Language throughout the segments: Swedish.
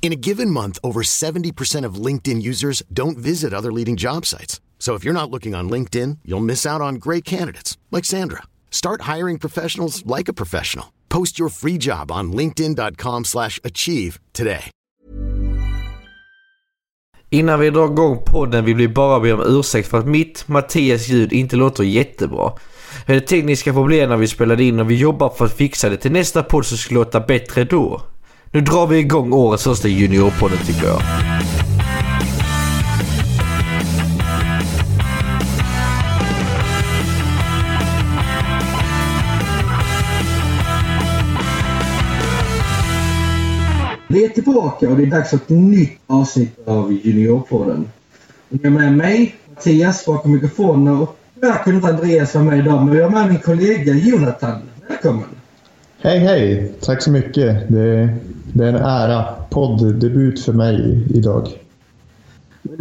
In a given month, over 70% of LinkedIn users don't visit other leading job sites. So if you're not looking on LinkedIn, you'll miss out on great candidates like Sandra. Start hiring professionals like a professional. Post your free job on linkedin.com/achieve today. Innan vi drar igång podden vill vi bara be om ursäkt för att mitt, Mattias ljud inte låter jättebra. Vi hade tekniska problem när vi spelade in och vi jobbar för att fixa det till nästa podd så ska låta bättre då. Nu drar vi igång årets första juniorpodden tycker jag. Vi är tillbaka och det är dags för ett nytt avsnitt av Juniorpodden. Ni jag är med mig, Mattias, bakom mikrofonen och tyvärr kunde inte Andreas vara med idag men vi har med min kollega Jonathan. Välkommen! Hej hej! Tack så mycket. Det, det är en ära. Podddebut för mig idag.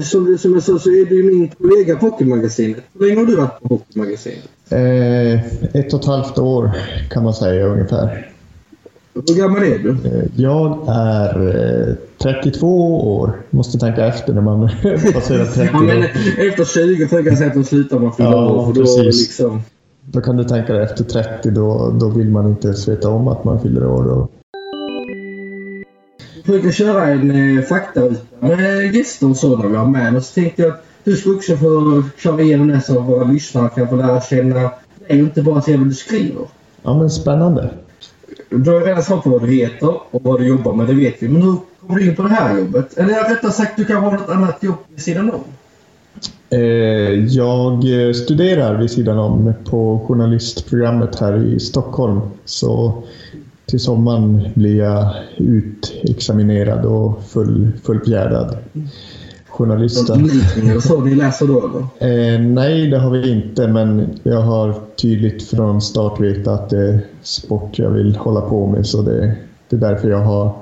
Som, som jag sa så är du min kollega på Hockeymagasinet. Hur länge har du varit på Hockeymagasinet? Eh, ett och ett halvt år kan man säga ungefär. Hur gammal är du? Eh, jag är eh, 32 år. Måste tänka efter när man passerar 30 Ja, men år. efter 20 tänker jag säga att de slutar man fylla Ja, år. För då precis. liksom... Då kan du tänka dig efter 30, då, då vill man inte ens veta om att man fyller år. Och, Vi brukar köra en eh, faktaruta med gäster och så när vi har med. Men så tänkte jag att du ska också få köra igenom det så våra lyssnare kan få lära känna dig och inte bara se vad du skriver. ja men spännande. Du har redan svarat på vad du heter och vad du jobbar med, det vet vi. Men hur kom du in på det här jobbet? Eller rättare sagt, du kan ha något annat jobb vid sidan om. Eh, jag eh, studerar vid sidan om på journalistprogrammet här i Stockholm. Så till sommaren blir jag utexaminerad och full, fullfjädrad journalist. Inriktning eller så ni läser då eller? Eh, nej, det har vi inte, men jag har tydligt från start vetat att det är sport jag vill hålla på med. Så det, det är därför jag har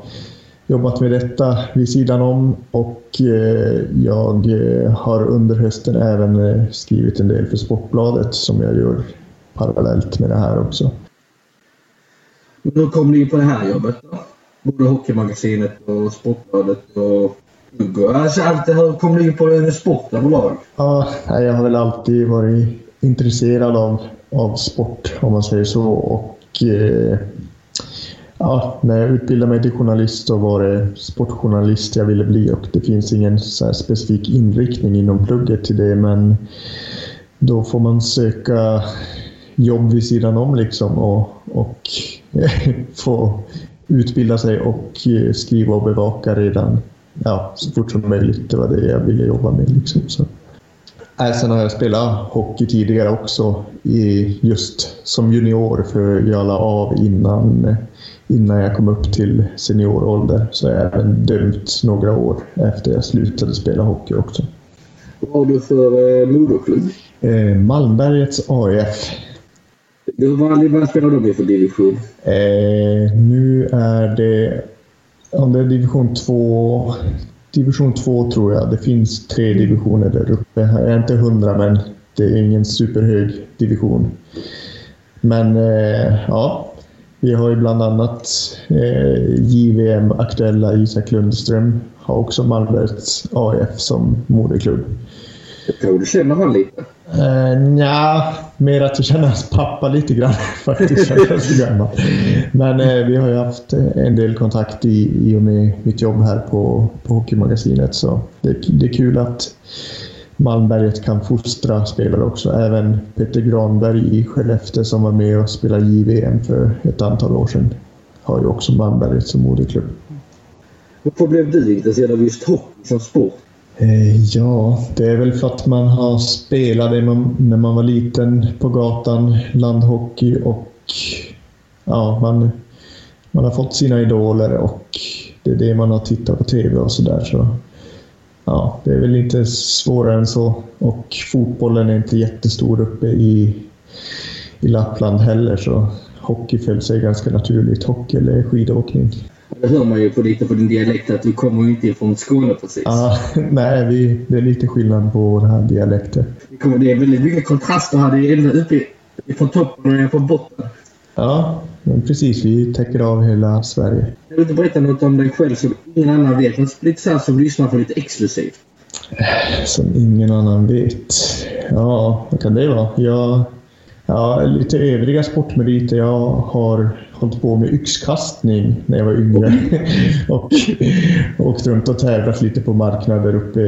jobbat med detta vid sidan om och eh, jag eh, har under hösten även eh, skrivit en del för Sportbladet som jag gör parallellt med det här också. Men hur kom du in på det här jobbet då? Både Hockeymagasinet och Sportbladet och Hugo. Alltså här kom du in på det med sport överlag? Ja, jag har väl alltid varit intresserad av, av sport om man säger så. Och, eh, ja, när jag utbildade mig till journalist så var det sportjournalist jag ville bli och det finns ingen så här specifik inriktning inom plugget till det men då får man söka jobb vid sidan om liksom och, och få utbilda sig och eh, skriva och bevaka redan ja, så fort som möjligt. Det var det jag ville jobba med. Liksom, så. Äh, sen har jag spelat hockey tidigare också, i, just som junior, för jag la av innan, eh, innan jag kom upp till seniorålder. Så jag har även dömt några år efter jag slutade spela hockey också. Vad har du för eh, moderklubb? Eh, Malmbergets AIF. Du, vad, vad spelar de i för division? Eh, nu är det, om det är division 2, division 2 tror jag. Det finns tre divisioner där uppe. Jag är inte hundra men det är ingen superhög division. Men eh, ja, vi har ju bland annat eh, JVM-aktuella Isak Lundström. Har också Malmbergets AIF som moderklubb. Jag tror du känner han lite. Uh, Nja, mer att jag känner hans pappa lite grann faktiskt. Men eh, vi har ju haft eh, en del kontakt i, i och med mitt jobb här på, på Hockeymagasinet. Så det, det är kul att Malmberget kan fostra spelare också. Även Peter Granberg i Skellefteå som var med och spelade JVM för ett antal år sedan har ju också Malmberget som moderklubb. Varför blev du intresserad av just hockey som sport? Eh, Ja, det är väl för att man har spelat det när man var liten på gatan, landhockey och ja, man, man har fått sina idoler och det är det man har tittat på TV och sådär. Så, ja, det är väl inte svårare än så. Och fotbollen är inte jättestor uppe i, i Lappland heller, så hockey föll sig ganska naturligt. Hockey eller skidåkning. Det hör man ju på lite på din dialekt att du kommer inte ifrån Skåne precis. Ah, nej, vi, det är lite skillnad på den här dialekten. Det, kommer, det är väldigt mycket kontraster här. Det är ända uppe från toppen och ner från botten. Ja, precis. Vi täcker av hela Sverige. Kan du inte berätta något om dig själv som ingen annan vet? Men lite så som lyssnar på lite exklusivt. Som ingen annan vet. Ja, vad kan det vara? Jag, ja, lite övriga sportmeriter. Jag har hållit på med yxkastning när jag var yngre. och åkt runt och tävlat lite på marknader uppe,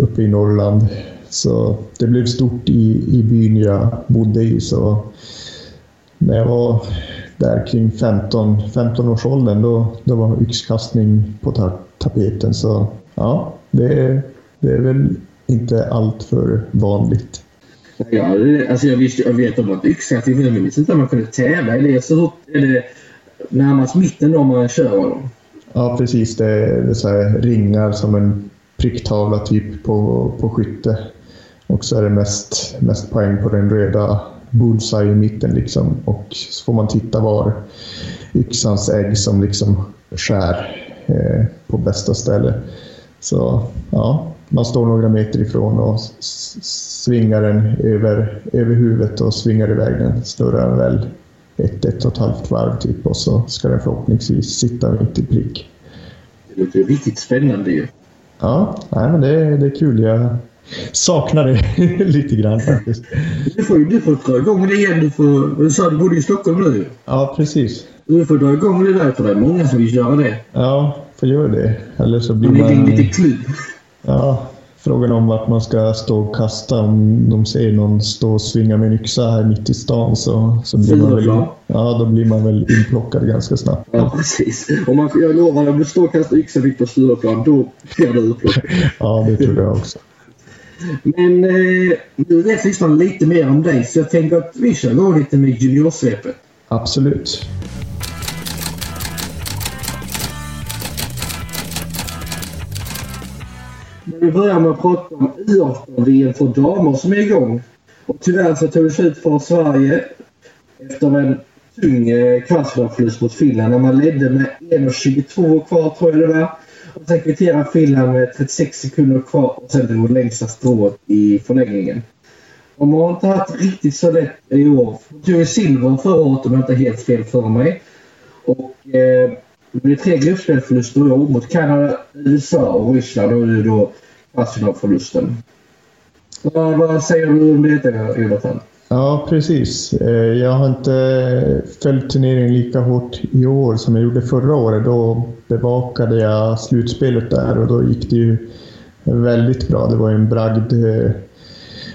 uppe i Norrland. Så det blev stort i, i byn jag bodde i. Så när jag var där kring 15, 15 års åldern då, då var yxkastning på ta tapeten. Så ja, det, det är väl inte allt för vanligt. Ja, alltså jag, visste, jag vet om att yxkastning, men jag minns inte om man kunde tävla i det. Så är det närmast mitten då man kör dem? Ja, precis. Det är, det är så ringar som en pricktavla typ på, på skytte. Och så är det mest, mest poäng på den röda bullseye i mitten. Liksom. Och så får man titta var yxans ägg som liksom skär eh, på bästa ställe. Så ja, man står några meter ifrån och svingar den över, över huvudet och svingar iväg den. Snurrar väl ett, ett och ett halvt varv typ och så ska den förhoppningsvis sitta mitt i prick. Det låter riktigt spännande ju. Ja, nej, men det, det är kul. Jag saknar det lite grann faktiskt. Du får, du får dra igång det igen. Du, får, du sa du bodde i Stockholm nu. Ja, precis. Du får dra igång det där för det är många som vill göra det. Ja, får göra det. Eller så blir man... man... lite klubb. Ja, frågan om vart man ska stå och kasta. Om de ser någon stå och svinga med en yxa här mitt i stan så, så blir man väl, ja, då blir man väl inplockad ganska snabbt. Ja, precis. Om man, jag lovar, om du står och kastar yxa mitt på Stureplan, då blir du upplockad. ja, det tror jag också. Men eh, nu vet lyssnarna lite mer om dig, så jag tänker att vi kör igång lite med juniorsvepet. Absolut. Vi börjar med att prata om U18-VM för damer som är igång. Och tyvärr så tog det slut för Sverige efter en tung eh, kvartsfinalförlust mot Finland när man ledde med 1.22 kvar tror jag det var. Och sen kvitterar Finland med 36 sekunder kvar och sen drog längsta strået i förlängningen. De har inte haft riktigt så lätt i år. De tog silver förra året om jag inte helt fel för mig. Och eh, det blir tre gruppspelsförluster i år mot Kanada, USA och Ryssland och nu då kvartsfinalförlusten. Vad, vad säger du om det Jonathan? Ja, precis. Eh, jag har inte följt turneringen lika hårt i år som jag gjorde förra året. Då bevakade jag slutspelet där och då gick det ju väldigt bra. Det var en bragd eh,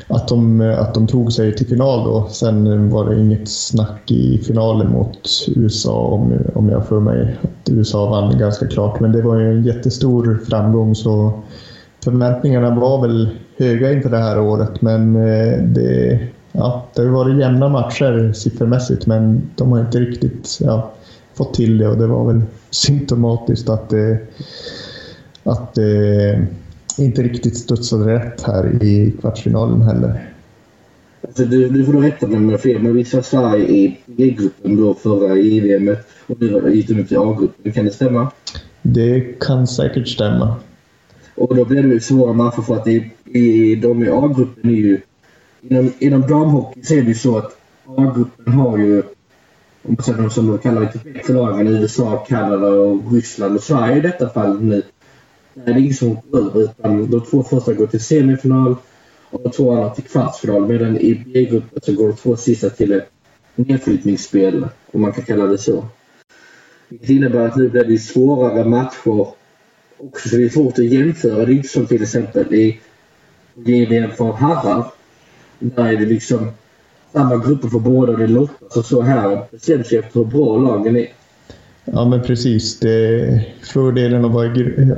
att de, att de tog sig till final då. Sen var det inget snack i finalen mot USA om, om jag för mig att USA vann ganska klart. Men det var ju en jättestor framgång så förväntningarna var väl höga inför det här året men eh, det, ja, det har varit jämna matcher siffermässigt men de har inte riktigt ja, fått till det och det var väl symptomatiskt att det, att det inte riktigt studsade rätt här i kvartsfinalen heller. Alltså, du, du får rätta mig om jag fel, men vi sa Sverige i B-gruppen då förra JVM och nu gick de ut i A-gruppen. Kan det stämma? Det kan säkert stämma. Och då blir det ju svåra matcher för att i, i, de i A-gruppen är ju... Inom, inom damhockey så är det ju så att A-gruppen har ju om man säger de som de kallar lite typ bättre lagen, USA, Kanada och Ryssland och Sverige i detta fall nu. Där är det ingen som går över utan de två första går till semifinal och de två andra till kvartsfinal. Medan i B-gruppen så går de två sista till ett nedflyttningsspel, om man kan kalla det så. Vilket innebär att nu blir det svårare matcher också. Så det är svårt att jämföra. Det är inte som till exempel i JVM för herrar. Där är det liksom samma grupper för båda. Det lottas och så här bestäms ju efter hur bra lagen är. Ja, men precis. Det, fördelen av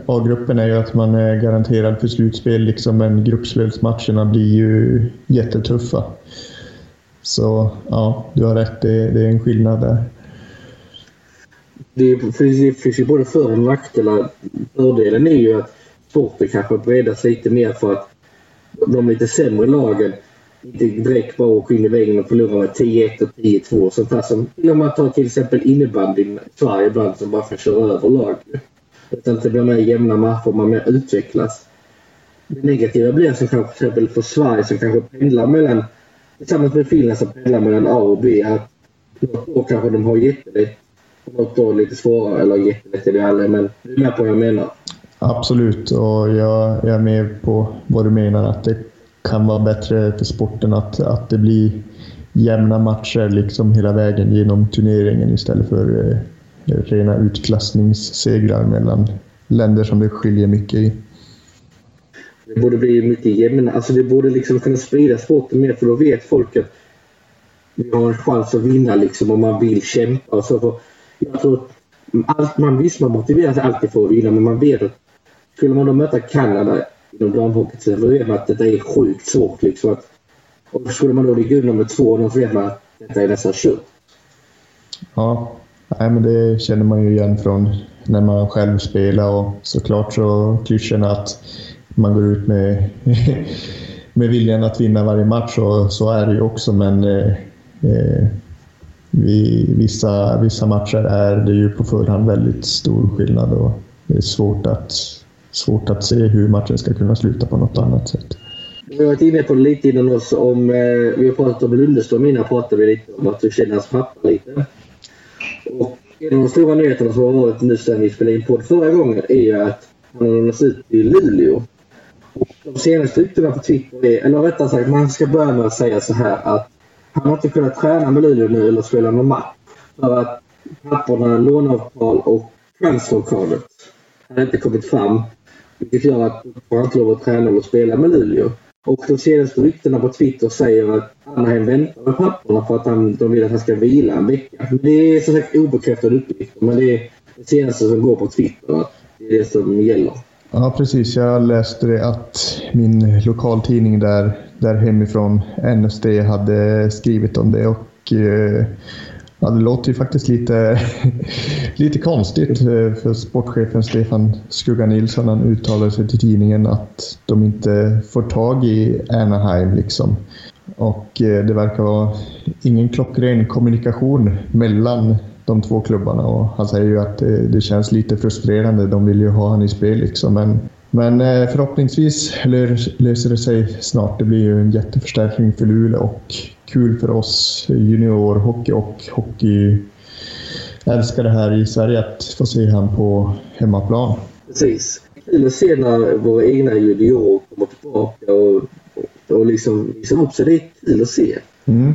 A-gruppen är ju att man är garanterad för slutspel, liksom, men gruppspelsmatcherna blir ju jättetuffa. Så ja, du har rätt. Det, det är en skillnad där. det, det finns ju både för och nackdelar. Fördelen är ju att sporten kanske breddas lite mer för att de lite sämre lagen direkt bara åker in i väggen och förlorar med 10-1 och 10-2 sånt där som om man tar till exempel innebandyn i Sverige ibland som bara får köra över lag. Utan det blir mer jämna matcher och man mer utvecklas. Det negativa blir som kanske till exempel för Sverige som kanske pendlar mellan tillsammans med Finland som pendlar mellan A och B att något år kanske de har jättelätt något år lite svårare eller jättelätt är det aldrig men du är med på vad jag menar. Absolut, och jag, jag är med på vad du menar. Att det kan vara bättre för sporten att, att det blir jämna matcher liksom hela vägen genom turneringen istället för eh, rena utklassningssegrar mellan länder som det skiljer mycket i. Det borde bli mycket jämnare. Alltså det borde liksom kunna sprida sporten mer för då vet folk att vi har en chans att vinna liksom om man vill kämpa. Och så för, jag tror allt, man visst man motiveras sig alltid för att vinna men man vet att skulle man då möta Kanada inom damhockey så vet man att detta är sjukt svårt. Liksom att, och skulle man då ligga under med två då vet man att detta är nästan kört. Ja, nej, men det känner man ju igen från när man själv spelar och såklart så klyschorna att man går ut med, med viljan att vinna varje match och så är det ju också men eh, eh vi, i vissa, vissa matcher är det ju på förhand väldigt stor skillnad och det är svårt att, svårt att se hur matchen ska kunna sluta på något annat sätt. Vi har varit inne på det lite innan oss om, eh, vi har pratat om Lundeström innan pratade vi lite om att du känner hans pappa lite. Och en av de stora nyheterna som har varit nu sedan vi spelade in podd förra gången är ju att han har lånats ut i Luleå. Och de senaste ryktena på Twitter är, eller rättare sagt man ska börja med att säga så här att han har inte kunnat träna med Luleå nu eller spela någon match. För att papporna låneavtal och transferkadet har inte kommit fram. Vilket gör att han inte lov att träna eller spela med Luleå. Och de senaste ryktena på Twitter säger att Anaheim väntar med papperna för att han, de vill att han ska vila en vecka. Det är som sagt obekräftade uppgifter men det är det senaste som går på Twitter. Att det är det som gäller. Ja, precis. Jag läste det att min lokaltidning där, där hemifrån, NSD, hade skrivit om det. Och eh, ja, Det låter ju faktiskt lite, lite konstigt eh, för sportchefen Stefan Skugga Nilsson. Han uttalade sig till tidningen att de inte får tag i Anaheim. Liksom. Och eh, det verkar vara ingen klockren kommunikation mellan de två klubbarna. Och han säger ju att eh, det, känns lite frustrerande. De vill ju ha han i spel liksom. Men, men förhoppningsvis löser det sig snart. Det blir ju en jätteförstärkning för Luleå och kul för oss juniorhockey och hockey älskare här i Sverige att få se han på hemmaplan. Precis. Kul att se när våra egna juniorer kommer tillbaka och, och, liksom visar upp sig. Det är kul att se. Mm.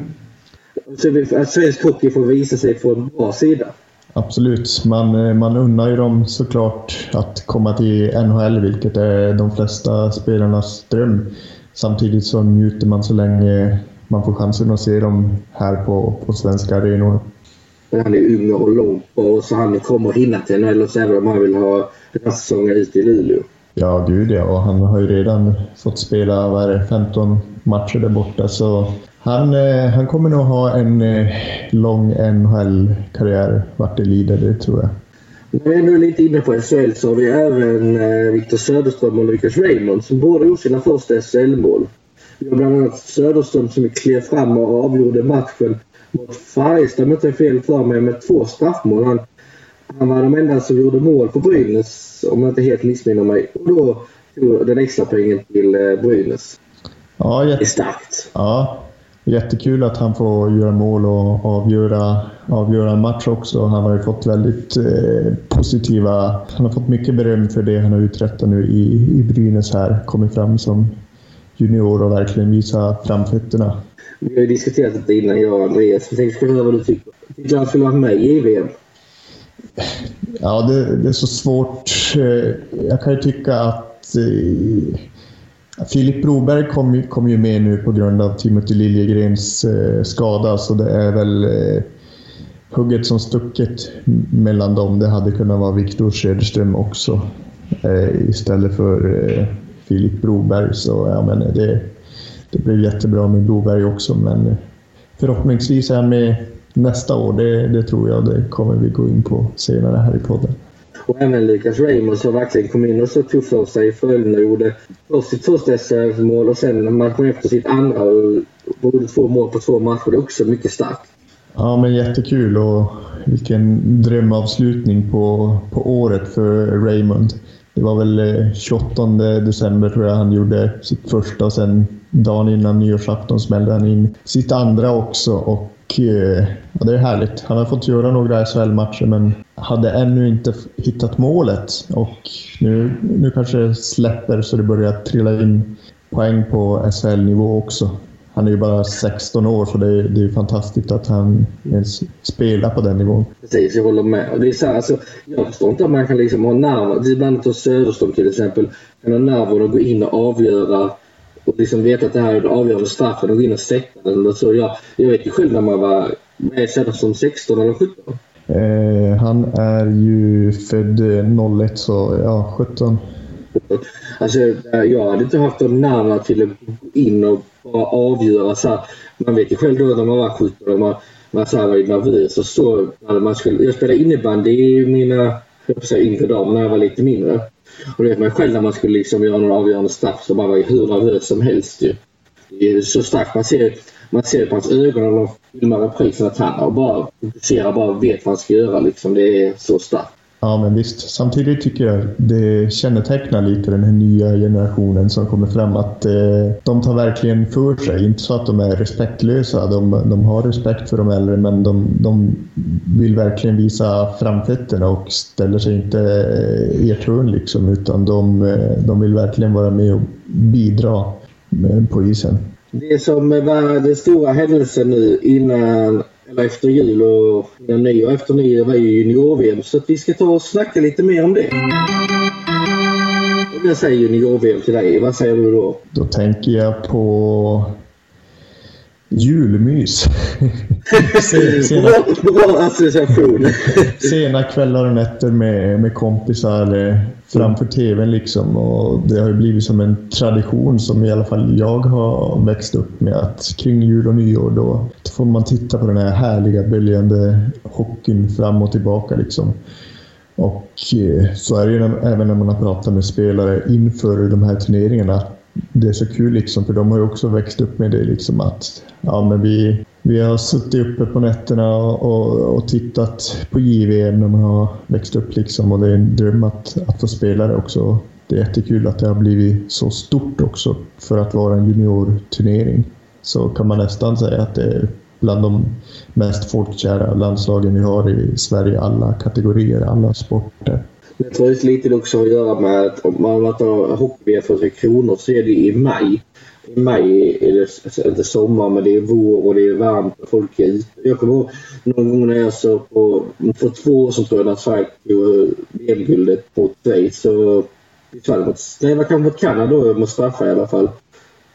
Att svensk hockey får visa sig på en bra sida. Absolut. Man, eh, man unnar ju dem såklart att komma till NHL, vilket är de flesta spelarnas dröm. Samtidigt så njuter man så länge man får chansen att se dem här på, på svenska arenor. Han är ung och lång och så han kommer hinna till NHL och även om han vill ha den säsongen ut i Luleå. Ja, gud ja. Och han har ju redan fått spela vad är det, 15 matcher där borta. Så han, eh, han kommer nog ha en eh, lång NHL-karriär vart det lider, det tror jag. När vi är nu lite inne på SHL så har vi även eh, Viktor Söderström och Lucas Raymond som båda gjort sina första SHL-mål. Vi har bland annat Söderström som klev fram och avgjorde matchen mot Färjestad, om jag inte fel för mig, med två straffmål. Han, han var den enda som gjorde mål på Brynäs, om jag inte helt missminner mig. Och då tog den extra poängen till eh, Brynäs. Ja, jätte... Det är starkt. Ja, jättekul att han får göra mål och avgöra, avgöra en match också. Han har ju fått väldigt eh, positiva... Han har fått mycket beröm för det han har uträttat nu i, i Brynäs här. Kommit fram som junior och verkligen visat framfötterna. Vi har ju diskuterat detta innan, jag och Andreas. Jag tänkte höra vad du tycker. Tycker du han skulle vara med i VM? Ja, det, det, är så svårt. Eh, jag kan ju tycka att eh, Filip Broberg kom, kom ju med nu på grund av Timothy Liljegrens eh, skada, så det är väl eh, hugget som stucket mellan dem. Det hade kunnat vara Viktor Söderström också istället för Filip Broberg. Så ja, men det, det blev jättebra med Broberg också, men förhoppningsvis han med nästa år. Det, det tror jag det kommer vi gå in på senare här i podden. Och även Lucas Raymond som verkligen kom in och så tog för sig i Frölunda och gjorde först sitt första SHL-mål och sen matchen efter sitt andra och gjorde två mål på två matcher. Det är också mycket starkt. Ja, men jättekul och vilken drömavslutning på, på året för Raymond. Det var väl eh, 28 december tror jag han gjorde sitt första och sen dagen innan nyårsafton smällde han in sitt andra också. Och eh, ja, det är härligt. Han har fått göra några SHL-matcher men hade ännu inte hittat målet. Och nu, nu kanske det släpper så det börjar trilla in poäng på SHL-nivå också. Han är ju bara 16 år så det är, det är fantastiskt att han ens spelar på den nivån. Precis, jag håller med. Och det är så här, alltså, jag förstår inte att man kan liksom ha nerver. Det är bland annat Söderström till exempel. Kan ha nerver att gå in och avgöra och liksom veta att det här är det avgörande straffen och gå in och sätta den. Så jag, jag vet ju själv när man var med Söderström 16 eller 17. Eh, han är ju född 01 så ja, 17. Alltså, jag hade inte haft någon nerver till att gå in och bara avgöra. Så här, man vet ju själv då när man var 17 och man, man så här var nervös och så. Man skulle, jag spelade innebandy i mina yngre dagar när jag var lite mindre. Och det vet man själv när man skulle liksom göra någon avgörande straff så man var ju hur nervös som helst ju. Det är så starkt. Man ser, man ser på hans ögon när de filmar reprisen att han bara fokuserar, bara vet vad han ska göra liksom. Det är så starkt. Ja, men visst. Samtidigt tycker jag det kännetecknar lite den här nya generationen som kommer fram att eh, de tar verkligen för sig. Inte så att de är respektlösa. De, de har respekt för de äldre, men de, de vill verkligen visa framfötterna och ställer sig inte eh, i hörn liksom, utan de, eh, de vill verkligen vara med och bidra eh, på isen. Det som var den stora händelsen nu innan eller efter jul och innan nyår. Efter nyår var ju junior-VM så att vi ska ta och snacka lite mer om det. Om jag säger junior-VM till dig, vad säger du då? Då tänker jag på julmys. sena, sena kvällar och nätter med, med kompisar eh, framför TVn liksom. Och det har ju blivit som en tradition som i alla fall jag har växt upp med att kring jul och nyår då får man titta på den här härliga böljande hockeyn fram och tillbaka liksom. Och eh, så är det ju även när man har pratat med spelare inför de här turneringarna det är så kul liksom, för de har ju också växt upp med det liksom att ja, men vi, vi har suttit uppe på nätterna och, och, och tittat på JVM när man har växt upp liksom och det är en dröm att, att få spela det också. Det är jättekul att det har blivit så stort också för att vara en juniorturnering. Så kan man nästan säga att det är bland de mest folkkära landslagen vi har i Sverige, alla kategorier, alla sporter. Jag tror jag lite också har att göra med att om man har hockey för Tre Kronor så är det i maj. I maj är det inte sommar men det är vår och det är varmt och folk är ute. Jag kommer ihåg någon gång när jag såg på, för två år sedan tror jag när Sverige tog eh, delguldet mot Schweiz. Så Sverige mot, nej, det var kanske mot Kanada då mot straffar i alla fall.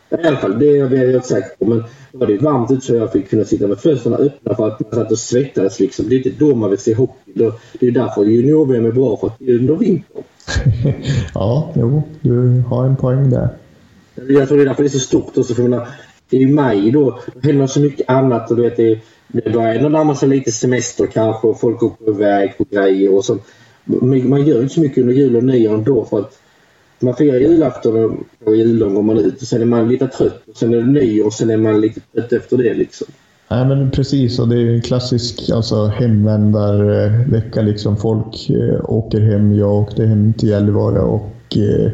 I alla fall, det är jag helt säker på. Men var det varmt ute så jag fick kunna sitta med fönstren öppna för att man satt och svettades liksom. Det är inte då man vill se hockey. Det är därför junior-VM är bra, för att det är under vintern. ja, jo, du har en poäng där. Jag tror det är därför det är så stort också. För menar, det är i maj då, då händer så mycket annat. Och du vet, det, det börjar ändå närma sig lite semester kanske och folk åker iväg på grejer och så. Man gör inte så mycket under jul och nyår då för att man firar julafton och juldagen går man ut och sen är man lite trött. Och sen är det nyår och sen är man lite trött efter det liksom. Nej men precis och det är en klassisk alltså, hemvändarvecka. Liksom. Folk eh, åker hem. Jag åkte hem till Gällivare och eh,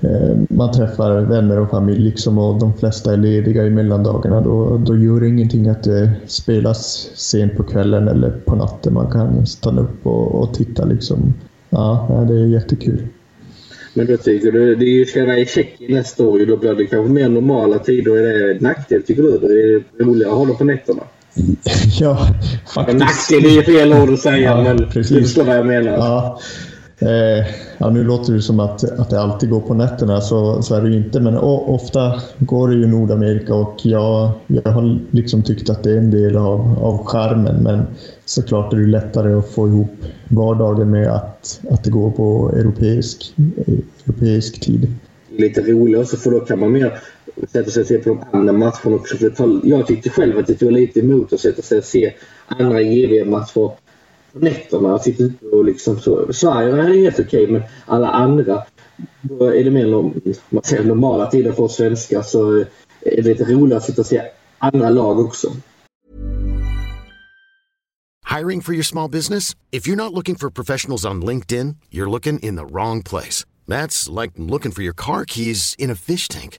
eh, man träffar vänner och familj liksom, och de flesta är lediga i mellandagarna. Då, då gör det ingenting att det spelas sent på kvällen eller på natten. Man kan stanna upp och, och titta. Liksom. Ja, det är jättekul. Men då tycker du, det ska vara i Tjeckien nästa år då blir det kanske mer normala tider. Är det nackdel tycker du? Det är roligare att hålla på nätterna? Ja, faktiskt. Nackdel är fel ord att säga ja, men precis. du förstår vad jag menar. Ja. Eh, ja, nu låter det som att, att det alltid går på nätterna, så, så är det ju inte. Men o, ofta går det ju i Nordamerika och jag, jag har liksom tyckt att det är en del av, av charmen. Men såklart är det lättare att få ihop vardagen med att, att det går på europeisk, europeisk tid. lite roligare så för då kan man mer sätta sig och se på de andra matcherna också. För tar, jag tyckte själv att det tog lite emot att sätta sig och se andra JVM-matcher nätterna. Sitta ute och liksom så. Sverige är helt okej men alla andra då är det mer man säger, normala tider för oss svenskar så är det lite roligare att sitta och se andra lag också. Hiring for your small business? If you're not looking for professionals on LinkedIn, you're looking in the wrong place. That's like looking for your car keys in a fish tank.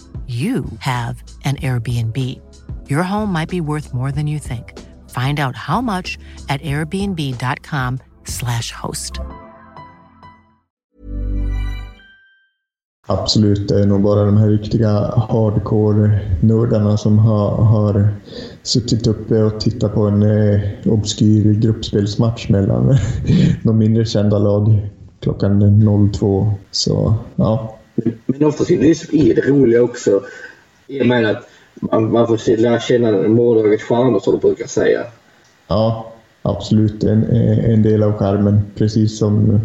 you have an Airbnb. Your home might be worth more than you think. Find out how much at airbnb.com slash host. Absolut, det är nog bara de här riktiga hardcore-nördarna som har, har suttit uppe och tittat på en eh, obskyr gruppspelsmatch mellan de mindre kända lag klockan 02. Så ja, men oftast är det roliga också. I och med att man, man får lära känna morgondagens stjärnor som de brukar säga. Ja, absolut. En, en del av skärmen. Precis som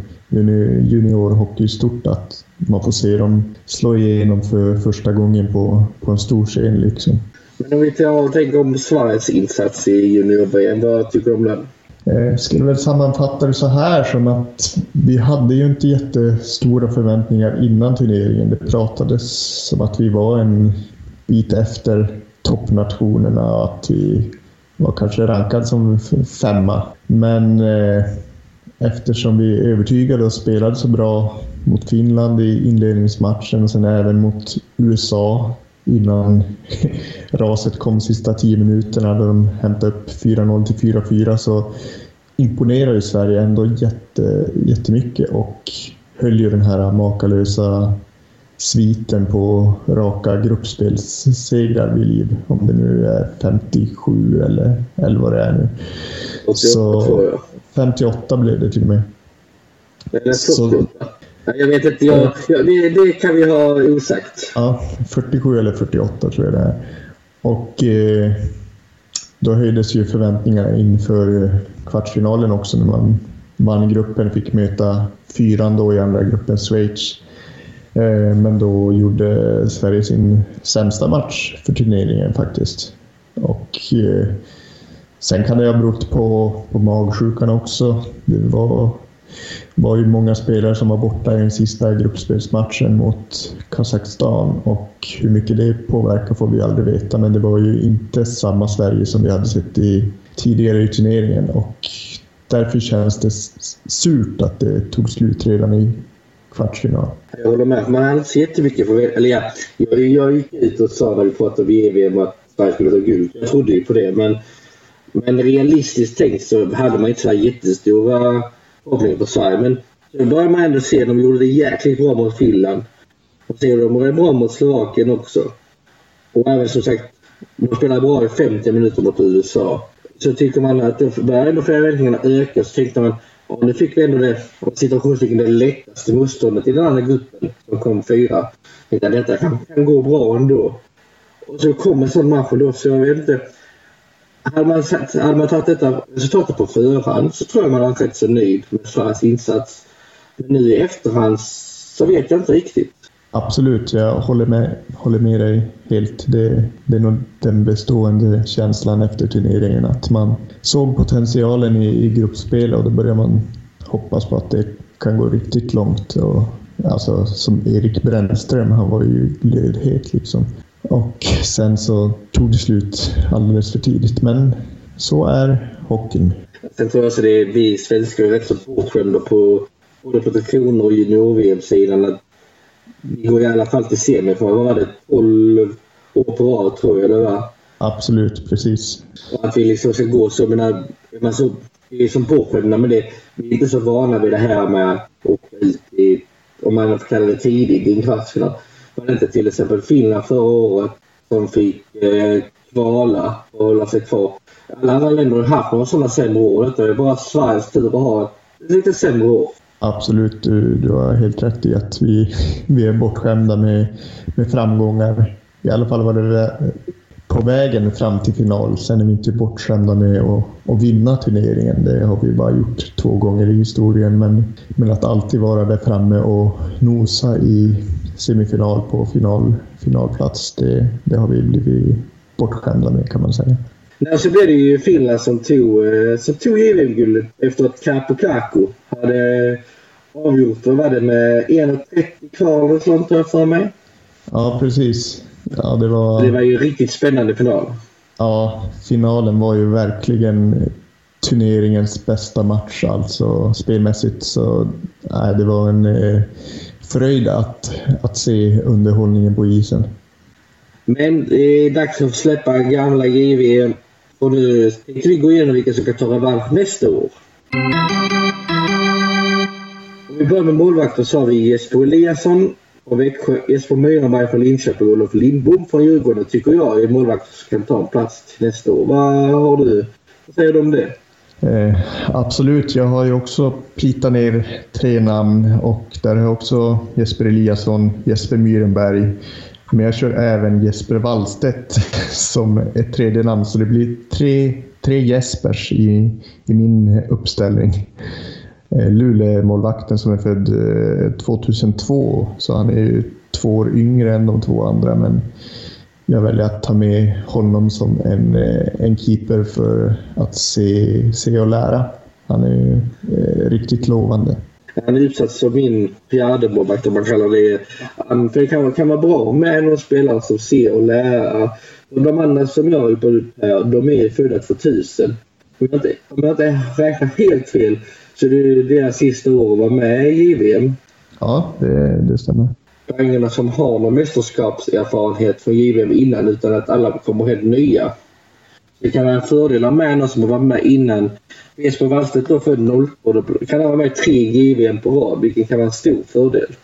juniorhockey i stort. Att man får se dem slå igenom för första gången på, på en stor scen. Liksom. Men om vi tar och tänker om Sveriges insats i junior-VM. Vad tycker du om den? Jag skulle väl sammanfatta det så här som att vi hade ju inte jättestora förväntningar innan turneringen. Det pratades som att vi var en bit efter toppnationerna och att vi var kanske rankad som femma. Men eh, eftersom vi övertygade och spelade så bra mot Finland i inledningsmatchen och sen även mot USA innan raset kom sista tio minuterna då de hämtade upp 4-0 till 4-4 så imponerade ju Sverige ändå jätte, jättemycket och höll ju den här makalösa sviten på raka gruppspelssegrar vid liv. Om det nu är 57 eller, eller vad det är nu. 88 så, tror jag. 58 blev det till och med. Eller 48. Jag vet inte. Jag, jag, det, det, kan vi ha osagt. Ja, 47 eller 48 tror jag det är. Och eh, då höjdes ju förväntningarna inför eh, kvartsfinalen också när man vann gruppen. Fick möta fyran då i andra gruppen, Schweiz. Eh, men då gjorde Sverige sin sämsta match för turneringen faktiskt. Och eh, sen kan det ha berott på, på magsjukan också. Det var var ju många spelare som var borta i den sista gruppspelsmatchen mot Kazakstan och hur mycket det påverkar får vi aldrig veta men det var ju inte samma Sverige som vi hade sett i, tidigare i turneringen och därför känns det surt att det tog slut redan i kvartsfinal. Jag håller med. Man har inte så jättemycket för Eller ja, jag, jag gick ut och sa när vi pratade om VM att Sverige skulle ta guld. Jag trodde ju på det men, men realistiskt tänkt så hade man inte så här jättestora kopplingen på Sverige. Men nu börjar man ändå se att de gjorde det jäkligt bra mot Finland. Och ser de det bra mot Slovakien också. Och även som sagt, de spelar bra i 50 minuter mot USA. Så tycker man att det börjar ändå förväntningarna öka. Så tänkte man, och nu fick vi ändå det, situationstecken, det lättaste motståndet i den andra gruppen som kom fyra. Tänkte detta kan, kan gå bra ändå. Och så kommer en sån match och då så jag vet inte hade man, satt, hade man tagit detta resultatet på förhand så tror jag man hade rätt så nöjd med Sveriges insats. Men nu i efterhand så vet jag inte riktigt. Absolut, jag håller med, håller med dig helt. Det, det är nog den bestående känslan efter turneringen. Att man såg potentialen i, i gruppspel och då börjar man hoppas på att det kan gå riktigt långt. Och, alltså, som Erik Brännström, han var ju glödhet liksom. Och sen så tog det slut alldeles för tidigt. Men så är hockeyn. Sen tror jag också det är vi svenskar är rätt så bortskämda på både på sektioner och junior-VM-sidan. Vi går i alla fall till semi för vad var det? 12 år på rad tror jag det var. Absolut, precis. Och att vi liksom ska gå så. Menar, man så vi är som bortskämda med det. Vi är inte så vana vid det här med att åka ut i, om man får kalla det tidigt, i en kvartsfinal. Var det inte till exempel Finland förra året som fick eh, kvala och hålla sig kvar. Alla andra länder har haft några sådana sämre år. Detta är bara Sveriges tur att ha ett lite sämre år. Absolut, du, du har helt rätt i att vi, vi är bortskämda med, med framgångar. I alla fall var det på vägen fram till final. Sen är vi inte bortskämda med att, att vinna turneringen. Det har vi bara gjort två gånger i historien. Men, men att alltid vara där framme och nosa i semifinal på final, finalplats, det, det har vi blivit bortskämda med kan man säga. Nej, så blev det ju Finland som tog, eh, som tog JVM-guldet efter att Capo Caco hade avgjort, vad var det, med 1.30 kvar eller sånt har jag för mig. Ja, precis. Ja, det, var... det var ju riktigt spännande final. Ja, finalen var ju verkligen turneringens bästa match alltså spelmässigt. Så nej, det var en eh, fröjd att, att se underhållningen på isen. Men det är dags att släppa gamla JVM och nu tänkte vi gå igenom vilka som kan ta revansch nästa år. Om vi börjar med målvakter så har vi Jesper Eliasson från Växjö, Jesper Myrenberg från Linköping och Olof Lindbom från Djurgården tycker jag är målvakter som kan ta en plats till nästa år. Vad har du? Vad säger du om det? Eh, absolut, jag har ju också plitat ner tre namn och där har jag också Jesper Eliasson, Jesper Myrenberg, men jag kör även Jesper Wallstedt som ett tredje namn, så det blir tre, tre Jespers i, i min uppställning. Eh, Luleå-målvakten som är född eh, 2002, så han är ju två år yngre än de två andra. Men jag väljer att ta med honom som en, eh, en keeper för att se, se och lära. Han är ju eh, riktigt lovande. Han är utsatt som min fjärde målvakt om man kallar det. För det kan, kan vara bra med någon spelare som ser och lär. De andra som jag har ut här, de är födda 2000. Om jag inte, om jag inte räknar helt fel så det är deras sista år att vara med i JVM. Ja, det, det stämmer. Det som har någon mästerskapserfarenhet från JVM innan utan att alla kommer helt nya. Det kan vara en fördel att ha med någon som har varit med innan. Jesper Wallstedt då född 0 och då kan han vara med i tre JVM på rad vilket kan vara en stor fördel.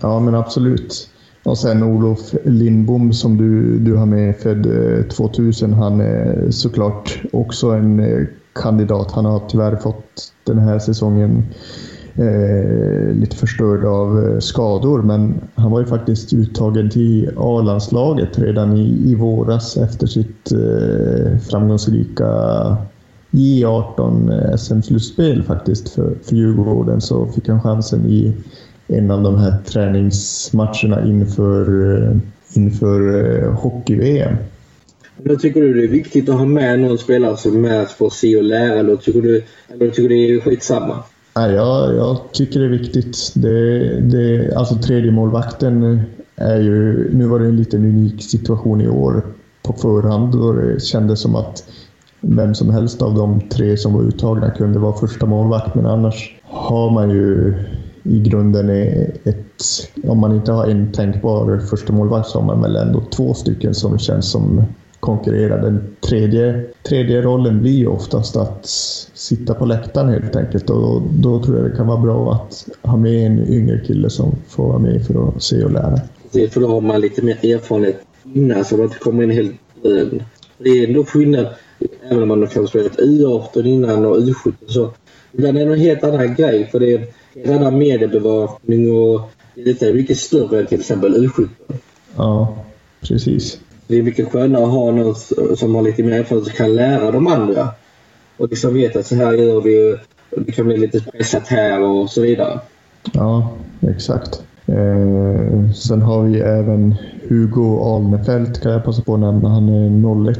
Ja men absolut. Och sen Olof Lindbom som du, du har med, född eh, 2000. Han är såklart också en eh, kandidat. Han har tyvärr fått den här säsongen eh, lite förstörd av eh, skador. Men han var ju faktiskt uttagen till A-landslaget redan i, i våras efter sitt eh, framgångsrika J18 eh, SM-slutspel faktiskt för, för Djurgården. Så fick han chansen i en av de här träningsmatcherna inför, eh, inför eh, hockey-VM. Då tycker du det är viktigt att ha med någon spelare som är med för att se och lära eller tycker du, eller tycker du det är skitsamma? Nej, jag, jag tycker det är viktigt. Det, det, alltså tredje målvakten är ju... Nu var det en liten unik situation i år på förhand då det kändes som att vem som helst av de tre som var uttagna kunde vara första målvakt men annars har man ju i grunden ett... Om man inte har en tänkbar första målvakt så har man väl ändå två stycken som känns som konkurrera. Den tredje, tredje rollen blir ju oftast att sitta på läktaren helt enkelt och då tror jag det kan vara bra att ha med en yngre kille som får vara med för att se och lära. Det för då har man lite mer erfarenhet innan så man inte kommer in helt grön. Det är ändå skillnad, även om man kanske spelat U18 innan och U17 så ibland är det en helt annan grej för det är en annan mediebevakning och det är lite mycket större än till exempel U17. Ja, precis. Det är mycket skönare att ha någon som har lite mer erfarenhet och kan lära de andra. Och liksom vet att så här gör vi. Det kan bli lite pressat här och så vidare. Ja, exakt. Eh, sen har vi även Hugo Alnefelt kan jag passa på att nämna. Han är 01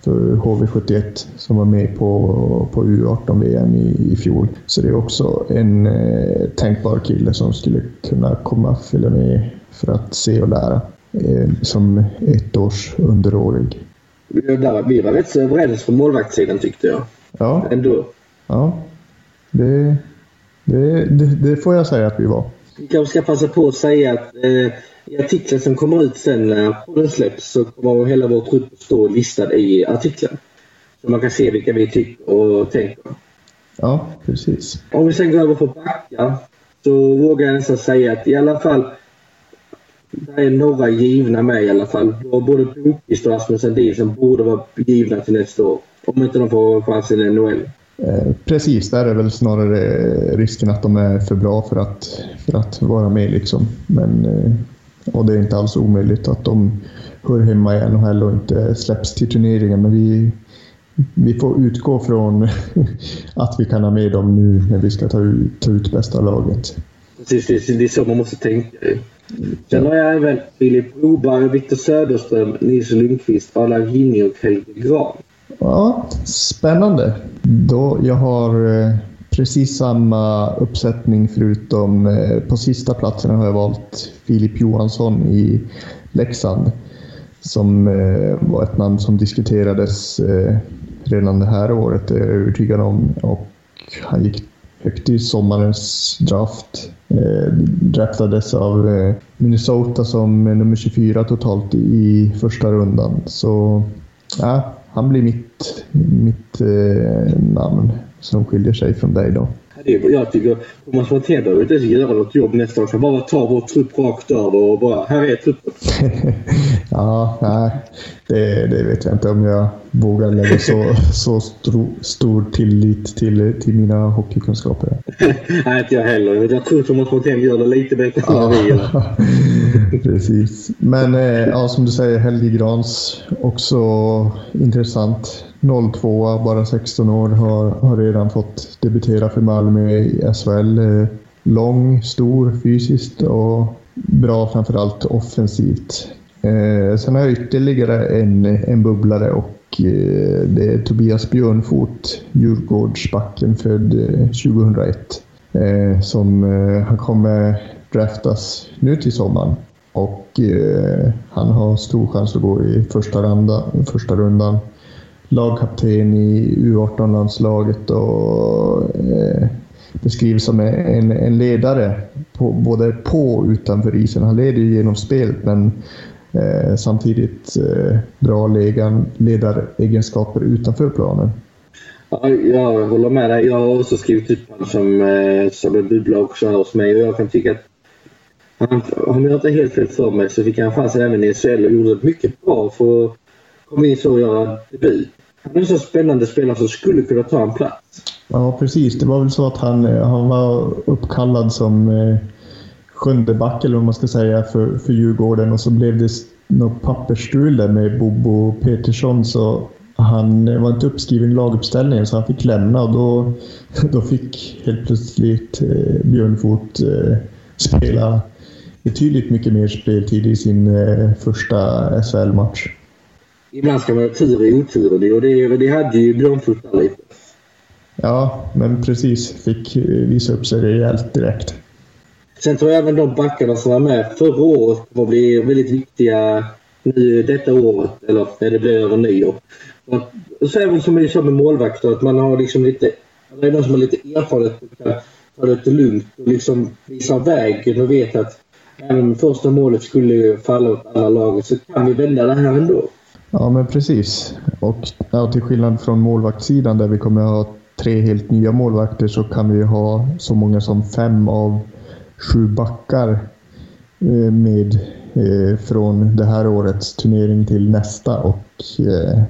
för HV71 som var med på, på U18-VM i, i fjol. Så det är också en eh, tänkbar kille som skulle kunna komma och följa med för att se och lära. Eh, som ettårs underårig. Vi var rätt så överens på målvaktssidan tyckte jag. Ja. Ändå. Ja. Det, det, det, det får jag säga att vi var. Vi kanske ska passa på att säga att eh, i artikeln som kommer ut sen när podden släpps så kommer hela vår trupp stå listad i artikeln. Så man kan se vilka vi tycker och tänker. Ja, precis. Om vi sen går över på backar så vågar jag nästan säga att i alla fall det är några givna med i alla fall. Både Blomqvist och Rasmus Sandin som borde vara givna till nästa år. Om inte de får chansen i NHL. Eh, precis, där är väl snarare risken att de är för bra för att, för att vara med. Liksom. Men, eh, och det är inte alls omöjligt att de hör hemma i NHL och inte släpps till turneringen. Men vi, vi får utgå från att vi kan ha med dem nu när vi ska ta ut, ta ut bästa laget. Precis, det är så man måste tänka. Sen har jag även Filip Broberg, Viktor Söderström, Nils Lundqvist, Arla Ginny och Helge Gran. Ja, spännande. Då, jag har eh, precis samma uppsättning förutom eh, på sista platsen har jag valt Filip Johansson i Leksand. Som eh, var ett namn som diskuterades redan det här året, är jag övertygad om. Och han gick högt i sommarens draft. Eh, draftades av eh, Minnesota som nummer 24 totalt i första rundan. Så ja, han blir mitt, mitt eh, namn som skiljer sig från dig då. Jag tycker Thomas Montén behöver inte ens göra något jobb nästa år. Han bara ta vår trupp rakt över och bara, här är truppen. ja, nej. Det, det, vet jag inte om jag vågar lägga så, så stor, stor tillit till, till mina hockeykunskaper. nej, inte jag heller. Jag tror Thomas Montén gör det lite bättre än vi gör. Precis. Men eh, ja, som du säger, Helge Grans också intressant. 02 bara 16 år, har, har redan fått debutera för Malmö i SHL. Eh, lång, stor fysiskt och bra framförallt offensivt. Eh, sen har jag ytterligare en, en bubblare och eh, det är Tobias Björnfot, Djurgårdsbacken född eh, 2001. Eh, som eh, han kommer draftas nu till sommaren. Och eh, han har stor chans att gå i första, randa, första rundan. Lagkapten i U18-landslaget och eh, beskrivs som en, en ledare på, både på och utanför isen. Han leder ju genom spelet men Eh, samtidigt eh, bra legan, ledaregenskaper utanför planen. Ja, jag håller med dig. Jag har också skrivit typ ut honom som, eh, som en bubbla också här hos mig och jag kan tycka att han, om jag inte helt fel för mig så fick han chansen även i SHL och gjorde det mycket bra för Kom komma in så och göra debut. Han är en så spännande spelare som skulle kunna ta en plats. Ja, precis. Det var väl så att han, eh, han var uppkallad som eh, sjunde back eller vad man ska säga för, för Djurgården och så blev det något pappersstrul där med Bobo Petersson så han eh, var inte uppskriven i laguppställningen så han fick lämna och då, då fick helt plötsligt eh, Björnfot eh, spela betydligt mycket mer speltid i sin eh, första SHL-match. Ibland ska man ha tur i oturen och det, det hade ju Björnfot lite. Ja, men precis. Fick eh, visa upp sig rejält direkt. Sen tror jag även de backarna som var med förra året kommer att bli väldigt viktiga nu detta året, eller när det blir över nyår. Och så även som vi sa med målvakter, att man har liksom lite... Det är någon som har lite erfarenhet och kan ta det lite lugnt och liksom visa vägen och vet att även om första målet skulle falla åt alla laget så kan vi vända det här ändå. Ja, men precis. Och ja, till skillnad från målvaktssidan där vi kommer att ha tre helt nya målvakter så kan vi ha så många som fem av sju backar eh, med eh, från det här årets turnering till nästa och eh,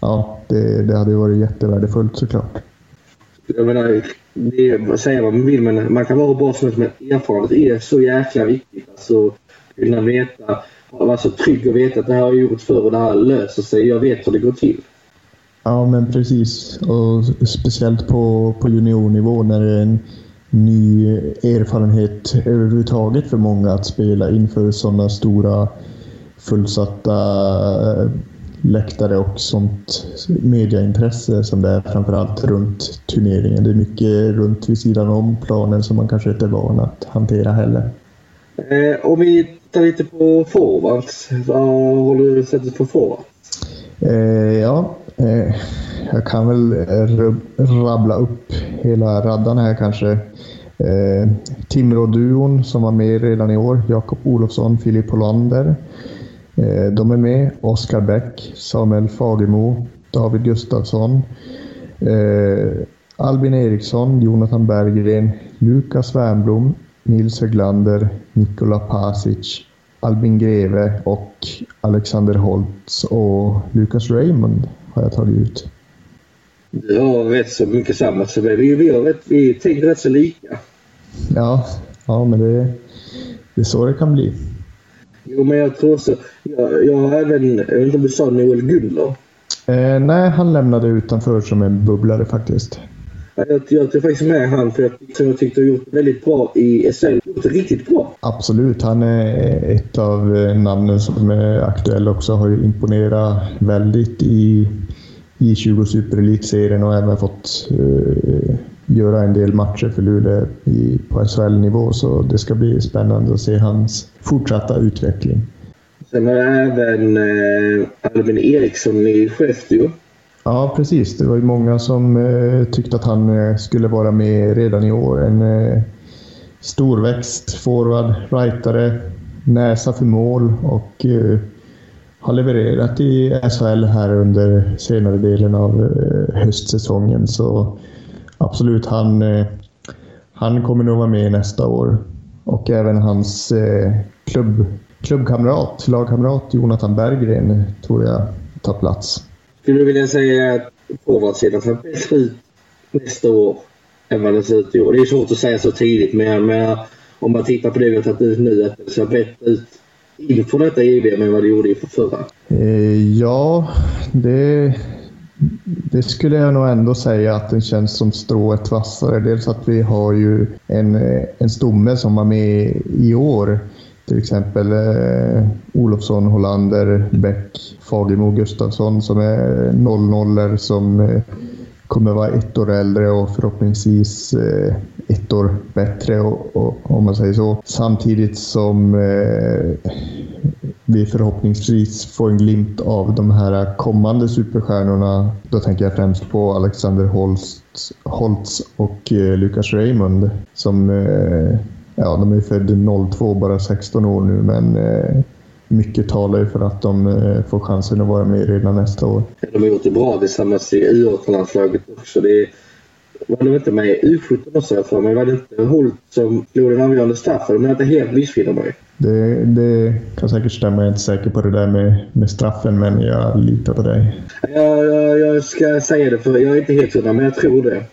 ja, det, det hade varit jättevärdefullt såklart. Jag menar, det, säga vad man vill, men man kan vara bra som men erfarenhet är så jäkla viktigt. Alltså, kunna veta vara så trygg och veta att det här har jag gjort förr och det här löser sig. Jag vet hur det går till. Ja, men precis. Och speciellt på, på juniornivå när det är en ny erfarenhet överhuvudtaget för många att spela inför sådana stora fullsatta eh, läktare och sånt mediaintresse som det är framförallt runt turneringen. Det är mycket runt vid sidan om planen som man kanske inte är van att hantera heller. Eh, om vi Titta lite på forwards. Vad har du sett för forwards? Eh, ja, eh, jag kan väl eh, rabbla upp hela raddan här kanske. Eh, Timrå-duon som var med redan i år. Jakob Olofsson, Filip Hollander. Eh, de är med. Oskar Bäck, Samuel Fagemo, David Gustafsson. Eh, Albin Eriksson, Jonathan Berggren, Lukas Wernbloom, Nils Höglander, Nikola Pasic, Albin Greve och Alexander Holtz och Lukas Raymond har jag tagit ut. Du har rätt så mycket samma som vi. Vi, har rätt, vi tänker rätt så lika. Ja, ja men det, det är så det kan bli. Jo, men jag tror så. Jag, jag har även, jag vet inte om du sa Noel Gunler? Eh, nej, han lämnade utanför som en bubblare faktiskt. Jag, jag tog faktiskt med han för jag, som jag tyckte har gjort väldigt bra i SHL. Gjort riktigt bra. Absolut. Han är ett av eh, namnen som är aktuella också. Har ju imponerat väldigt i, i 20 Superelitserien och även fått uh, göra en del matcher för Luleå i, på SHL-nivå. Så det ska bli spännande att se hans fortsatta utveckling. Sen har jag även eh, Albin Eriksson i Skellefteå. Ja, precis. Det var ju många som eh, tyckte att han eh, skulle vara med redan i år. En eh, storväxt forward, rightare, näsa för mål och eh, har levererat i SHL här under senare delen av eh, höstsäsongen. Så absolut, han, eh, han kommer nog vara med nästa år. Och även hans eh, klubb, klubbkamrat, lagkamrat Jonathan Berggren eh, tror jag tar plats. Skulle du vilja säga att forwardsidan ser bättre ut nästa år än vad den ser ut i år? Det är svårt att säga så tidigt men jag menar, om man tittar på det vi har tagit ut nu att det ser bättre ut inför detta EVM än vad det gjorde inför förra? Eh, ja, det, det skulle jag nog ändå säga att den känns som strået vassare. Dels att vi har ju en, eh, en stomme som var med i år. Till exempel eh, Olofsson, Hollander, Bäck, Fagemo, Gustafsson som är 00 som eh, kommer vara ett år äldre och förhoppningsvis eh, ett år bättre och, och, om man säger så. Samtidigt som eh, vi förhoppningsvis får en glimt av de här kommande superstjärnorna. Då tänker jag främst på Alexander Holtz, Holtz och eh, Lucas Raymond som eh, ja, de är födda 02, bara 16 år nu, men eh, mycket talar ju för att de eh, får chansen att vara med redan nästa år. De har gjort det bra tillsammans i U18-landslaget också. Det var nog inte med i U17 också jag för mig. Var det inte Holt som slog den avgörande straffen? Om jag inte helt missminner mig. Det, det, kan säkert stämma. Jag är inte säker på det där med, med straffen, men jag litar på dig. Ja, jag, jag ska säga det, för jag är inte helt hundra, men jag tror det.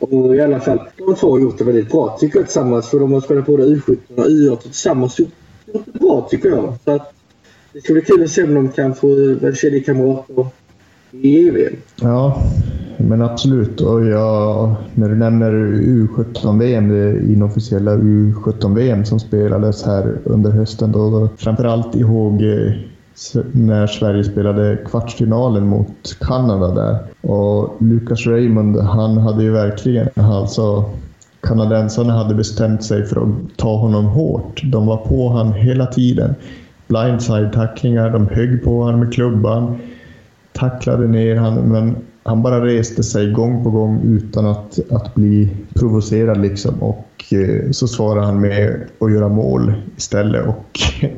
Och i alla fall, de två har gjort det väldigt bra tycker jag tillsammans. För de har spelat både U17 och U18 tillsammans. Gjort, gjort det bra tycker jag. Så att, det ska bli kul att se om de kan få eh, kedjekamrater i EVM. Ja, men absolut. Och jag, när du nämner U17-VM, det inofficiella U17-VM som spelades här under hösten, då, framförallt ihåg eh, när Sverige spelade kvartsfinalen mot Kanada där. Och Lucas Raymond, han hade ju verkligen, alltså kanadensarna hade bestämt sig för att ta honom hårt. De var på honom hela tiden. Blindside-tacklingar, de högg på honom med klubban, tacklade ner honom, men han bara reste sig gång på gång utan att, att bli provocerad. Liksom. Och eh, så svarade han med att göra mål istället. Och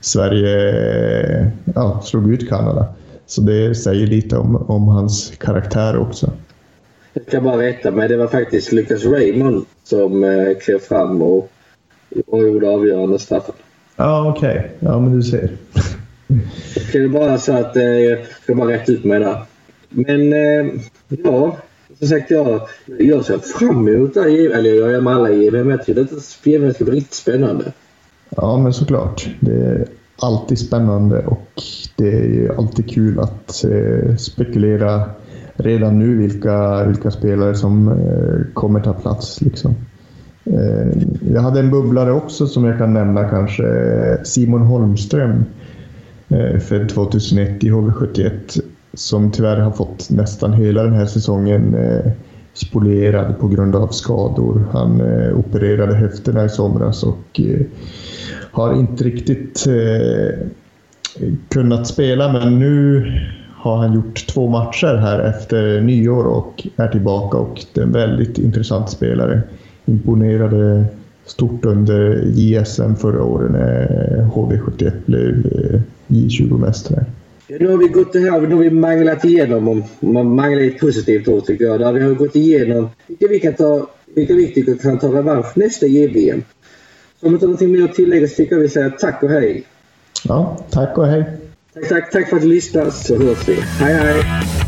Sverige ja, slog ut Kanada. Så det säger lite om, om hans karaktär också. Jag ska bara rätta mig. Det var faktiskt Lucas Raymond som eh, klev fram och, och gjorde avgörande straffen. Ja, okej. Okay. Ja, men du ser. det är bara så att eh, jag ska bara rätta ut mig där. Men eh, ja, som sagt jag, jag ser fram emot det här. Eller jag gör med alla men jag tycker att det bli riktigt spännande. Ja, men såklart. Det, är alltid spännande och det är ju alltid kul att eh, spekulera redan nu vilka, vilka spelare som eh, kommer ta plats. Liksom. Eh, jag hade en bubblare också som jag kan nämna kanske. Simon Holmström, eh, född 2001 i HV71, som tyvärr har fått nästan hela den här säsongen eh, spolierad på grund av skador. Han eh, opererade höfterna i somras och eh, har inte riktigt eh, kunnat spela, men nu har han gjort två matcher här efter nyår och är tillbaka och det är en väldigt intressant spelare. Imponerade stort under JSM förra året när HV71 blev eh, J20-mästare. Ja, nu har vi gått här, nu har vi manglat igenom, om man manglar ett positivt ord tycker jag, där vi har gått igenom vilka vi kan ta, vilka vi tycker kan ta revansch nästa JVM. Så om inte någonting mer att tillägga så tycker jag vi säger tack och hej. Ja, tack och hej. Tack, tack, tack för att du lyssnade så hörs vi. Hej, hej!